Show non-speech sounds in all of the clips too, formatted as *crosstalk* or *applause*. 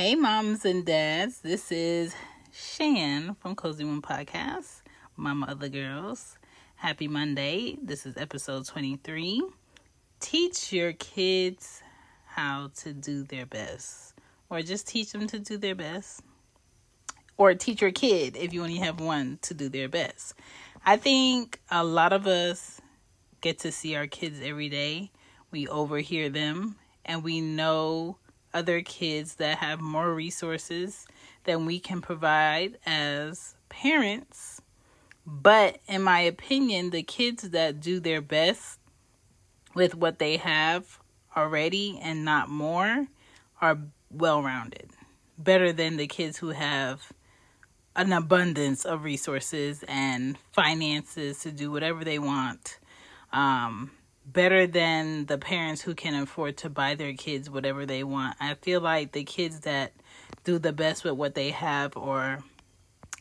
Hey, moms and dads. This is Shan from Cozy Womb Podcast, Mama of the Girls. Happy Monday. This is episode 23. Teach your kids how to do their best, or just teach them to do their best, or teach your kid if you only have one to do their best. I think a lot of us get to see our kids every day. We overhear them and we know other kids that have more resources than we can provide as parents. But in my opinion, the kids that do their best with what they have already and not more are well rounded. Better than the kids who have an abundance of resources and finances to do whatever they want. Um, better than the parents who can afford to buy their kids whatever they want. I feel like the kids that do the best with what they have or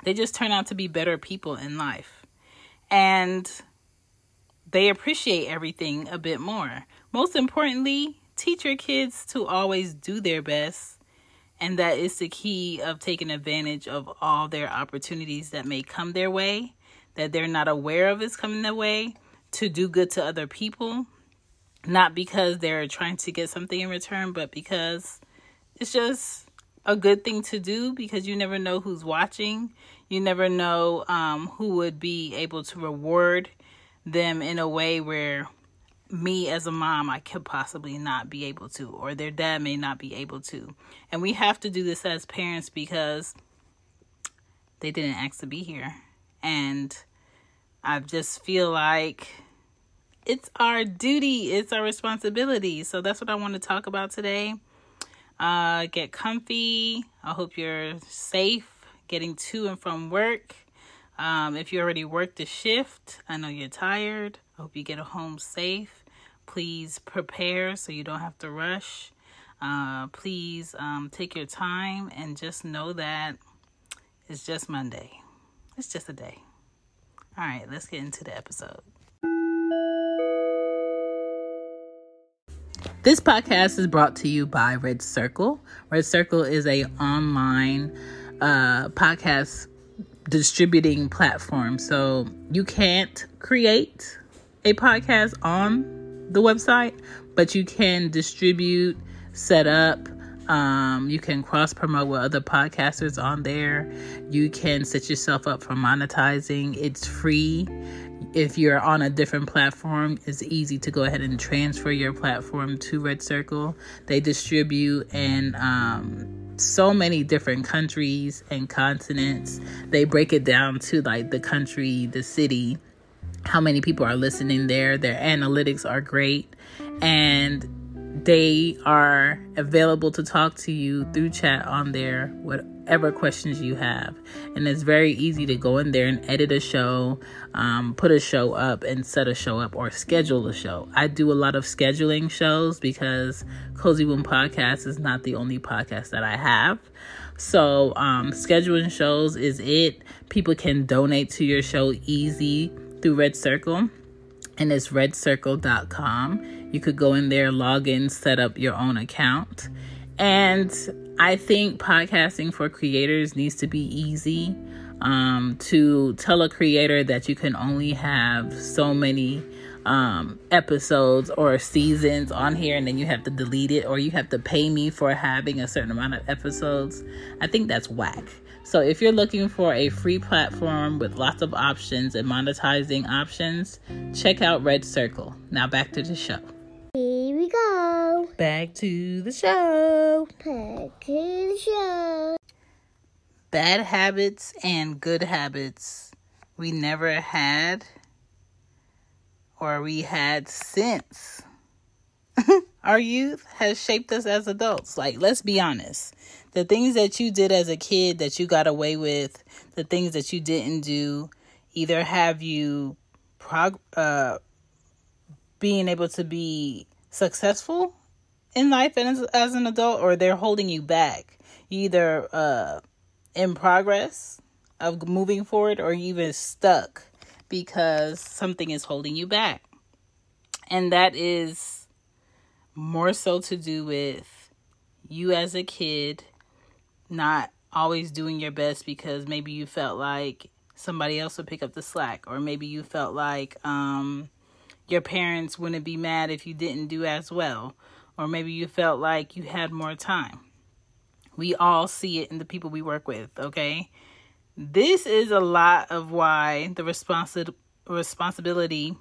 they just turn out to be better people in life. And they appreciate everything a bit more. Most importantly, teach your kids to always do their best. And that is the key of taking advantage of all their opportunities that may come their way, that they're not aware of is coming their way to do good to other people, not because they're trying to get something in return, but because it's just a good thing to do because you never know who's watching. You never know um, who would be able to reward them in a way where me as a mom I could possibly not be able to, or their dad may not be able to. And we have to do this as parents because they didn't ask to be here. And I just feel like it's our duty, it's our responsibility. So that's what I want to talk about today. Uh, get comfy. I hope you're safe getting to and from work. Um, if you already worked a shift, I know you're tired. I hope you get home safe. Please prepare so you don't have to rush. Uh, please um, take your time and just know that it's just Monday. It's just a day. All right, let's get into the episode. This podcast is brought to you by Red Circle. Red Circle is a online uh, podcast distributing platform. So you can't create a podcast on the website, but you can distribute, set up, um, you can cross promote with other podcasters on there. You can set yourself up for monetizing. It's free. If you're on a different platform, it's easy to go ahead and transfer your platform to Red Circle. They distribute in um, so many different countries and continents. They break it down to like the country, the city, how many people are listening there. Their analytics are great. And they are available to talk to you through chat on there, whatever questions you have. And it's very easy to go in there and edit a show, um, put a show up, and set a show up or schedule a show. I do a lot of scheduling shows because Cozy Womb Podcast is not the only podcast that I have. So, um, scheduling shows is it. People can donate to your show easy through Red Circle and it's redcircle.com. You could go in there, log in, set up your own account. And I think podcasting for creators needs to be easy. Um, to tell a creator that you can only have so many um, episodes or seasons on here and then you have to delete it or you have to pay me for having a certain amount of episodes, I think that's whack. So if you're looking for a free platform with lots of options and monetizing options, check out Red Circle. Now back to the show. Here we go. Back to the show. Back to the show. Bad habits and good habits we never had or we had since. *laughs* Our youth has shaped us as adults. Like, let's be honest the things that you did as a kid that you got away with, the things that you didn't do, either have you prog- uh, being able to be successful in life and as, as an adult, or they're holding you back. Either uh, in progress of moving forward, or even stuck because something is holding you back. And that is more so to do with you as a kid not always doing your best because maybe you felt like somebody else would pick up the slack or maybe you felt like um your parents wouldn't be mad if you didn't do as well or maybe you felt like you had more time. We all see it in the people we work with, okay? This is a lot of why the responsi- responsibility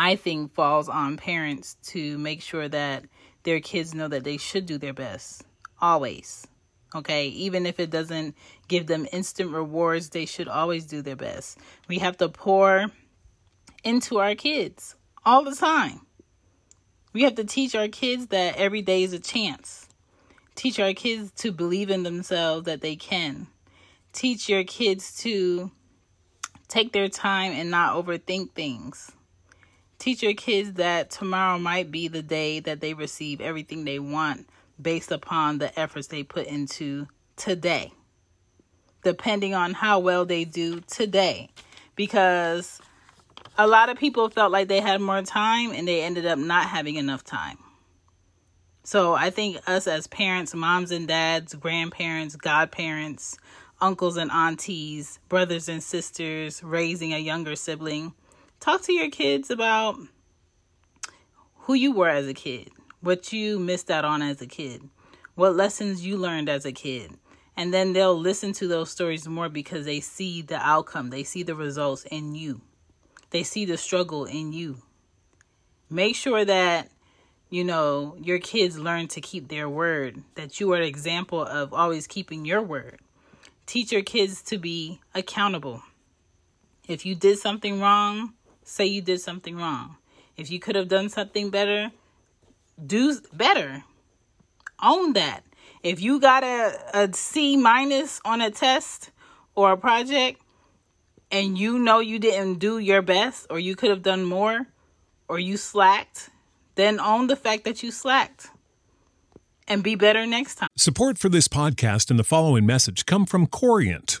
I think falls on parents to make sure that their kids know that they should do their best always. Okay, even if it doesn't give them instant rewards, they should always do their best. We have to pour into our kids all the time. We have to teach our kids that every day is a chance. Teach our kids to believe in themselves that they can. Teach your kids to take their time and not overthink things. Teach your kids that tomorrow might be the day that they receive everything they want based upon the efforts they put into today, depending on how well they do today. Because a lot of people felt like they had more time and they ended up not having enough time. So I think us as parents, moms and dads, grandparents, godparents, uncles and aunties, brothers and sisters, raising a younger sibling, talk to your kids about who you were as a kid, what you missed out on as a kid, what lessons you learned as a kid. And then they'll listen to those stories more because they see the outcome, they see the results in you, they see the struggle in you. Make sure that you know your kids learn to keep their word, that you are an example of always keeping your word. Teach your kids to be accountable. If you did something wrong, say you did something wrong. If you could have done something better, do better. Own that. If you got a, a C minus on a test or a project and you know you didn't do your best or you could have done more or you slacked, then own the fact that you slacked and be better next time. Support for this podcast and the following message come from Corient.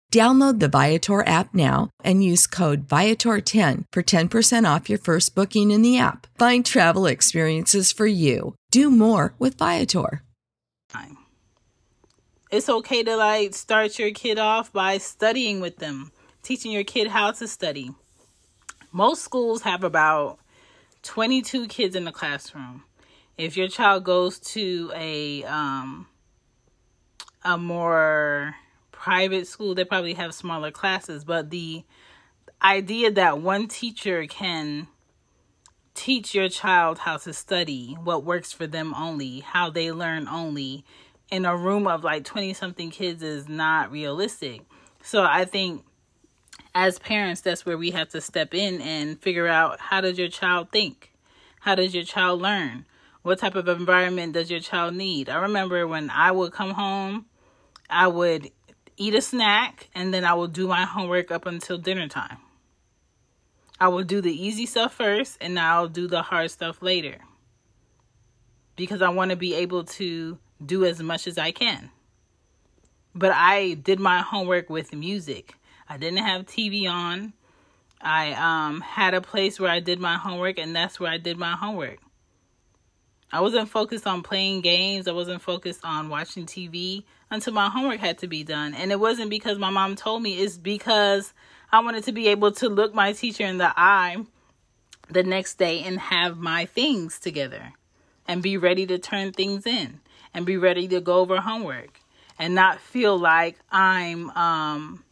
Download the Viator app now and use code Viator10 for 10% off your first booking in the app. Find travel experiences for you. Do more with Viator. It's okay to like start your kid off by studying with them, teaching your kid how to study. Most schools have about 22 kids in the classroom. If your child goes to a um a more private school, they probably have smaller classes, but the idea that one teacher can teach your child how to study, what works for them only, how they learn only, in a room of like 20 something kids is not realistic. So I think as parents, that's where we have to step in and figure out how does your child think? How does your child learn? What type of environment does your child need? I remember when I would come home, I would eat a snack, and then I will do my homework up until dinner time. I will do the easy stuff first, and I'll do the hard stuff later. Because I want to be able to do as much as I can. But I did my homework with music. I didn't have TV on. I um, had a place where I did my homework, and that's where I did my homework. I wasn't focused on playing games. I wasn't focused on watching TV until my homework had to be done. And it wasn't because my mom told me, it's because I wanted to be able to look my teacher in the eye the next day and have my things together and be ready to turn things in and be ready to go over homework and not feel like I'm um,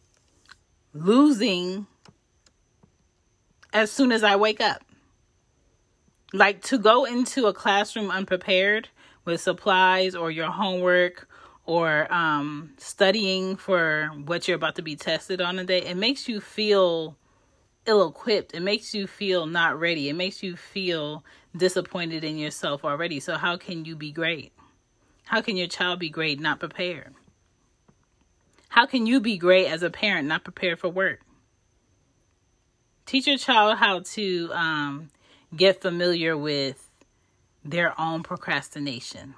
losing as soon as I wake up. Like to go into a classroom unprepared with supplies or your homework or um, studying for what you're about to be tested on a day, it makes you feel ill equipped. It makes you feel not ready. It makes you feel disappointed in yourself already. So, how can you be great? How can your child be great not prepared? How can you be great as a parent not prepared for work? Teach your child how to um, get familiar with their own procrastination.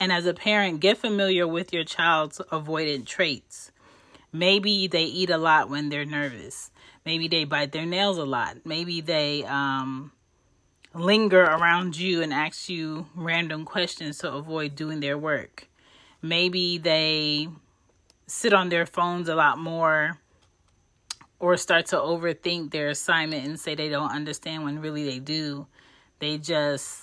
And as a parent, get familiar with your child's avoidant traits. Maybe they eat a lot when they're nervous. Maybe they bite their nails a lot. Maybe they um, linger around you and ask you random questions to avoid doing their work. Maybe they sit on their phones a lot more or start to overthink their assignment and say they don't understand when really they do. They just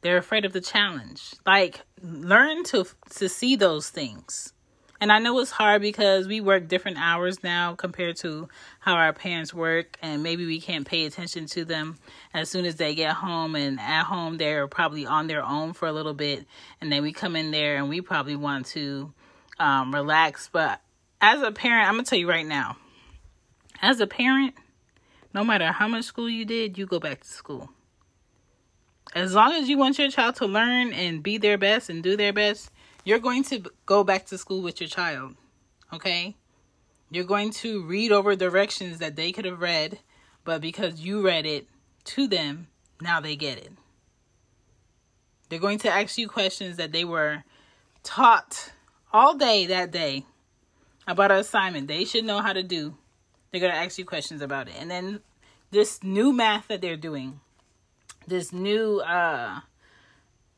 they're afraid of the challenge. Like learn to to see those things. And I know it's hard because we work different hours now compared to how our parents work, and maybe we can't pay attention to them as soon as they get home. And at home, they're probably on their own for a little bit, and then we come in there and we probably want to um, relax. But as a parent, I'm gonna tell you right now, as a parent, no matter how much school you did, you go back to school. As long as you want your child to learn and be their best and do their best, you're going to go back to school with your child. Okay? You're going to read over directions that they could have read, but because you read it to them, now they get it. They're going to ask you questions that they were taught all day that day about an assignment they should know how to do they're going to ask you questions about it. And then this new math that they're doing, this new uh,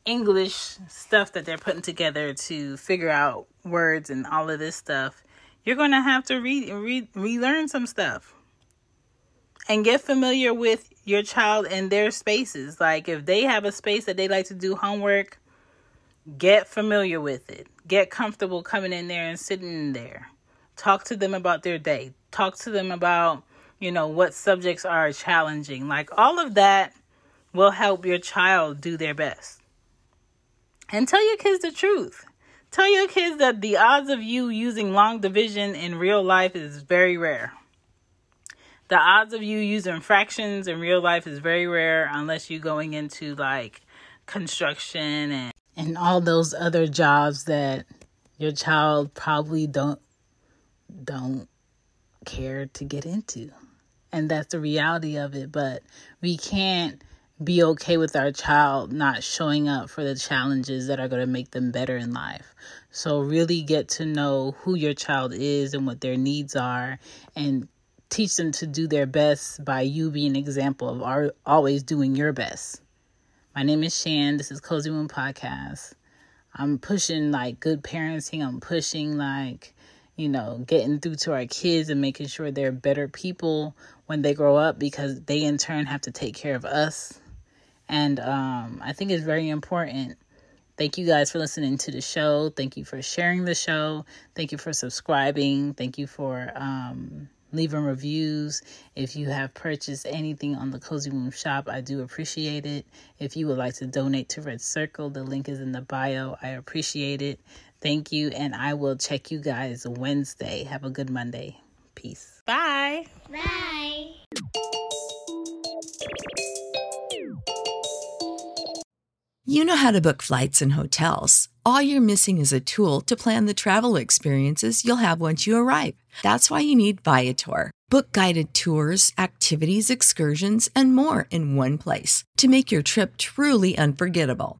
English stuff that they're putting together to figure out words and all of this stuff, you're going to have to read, read relearn some stuff and get familiar with your child and their spaces. Like if they have a space that they like to do homework, get familiar with it. Get comfortable coming in there and sitting in there. Talk to them about their day talk to them about, you know, what subjects are challenging. Like all of that will help your child do their best. And tell your kids the truth. Tell your kids that the odds of you using long division in real life is very rare. The odds of you using fractions in real life is very rare unless you're going into like construction and and all those other jobs that your child probably don't don't care to get into. And that's the reality of it. But we can't be okay with our child not showing up for the challenges that are going to make them better in life. So, really get to know who your child is and what their needs are, and teach them to do their best by you being an example of always doing your best. My name is Shan. This is Cozy Womb Podcast. I'm pushing like good parenting. I'm pushing like you know, getting through to our kids and making sure they're better people when they grow up because they in turn have to take care of us. And um, I think it's very important. Thank you guys for listening to the show. Thank you for sharing the show. Thank you for subscribing. Thank you for um, leaving reviews. If you have purchased anything on the Cozy Womb shop, I do appreciate it. If you would like to donate to Red Circle, the link is in the bio. I appreciate it. Thank you, and I will check you guys Wednesday. Have a good Monday. Peace. Bye. Bye. You know how to book flights and hotels. All you're missing is a tool to plan the travel experiences you'll have once you arrive. That's why you need Viator. Book guided tours, activities, excursions, and more in one place to make your trip truly unforgettable.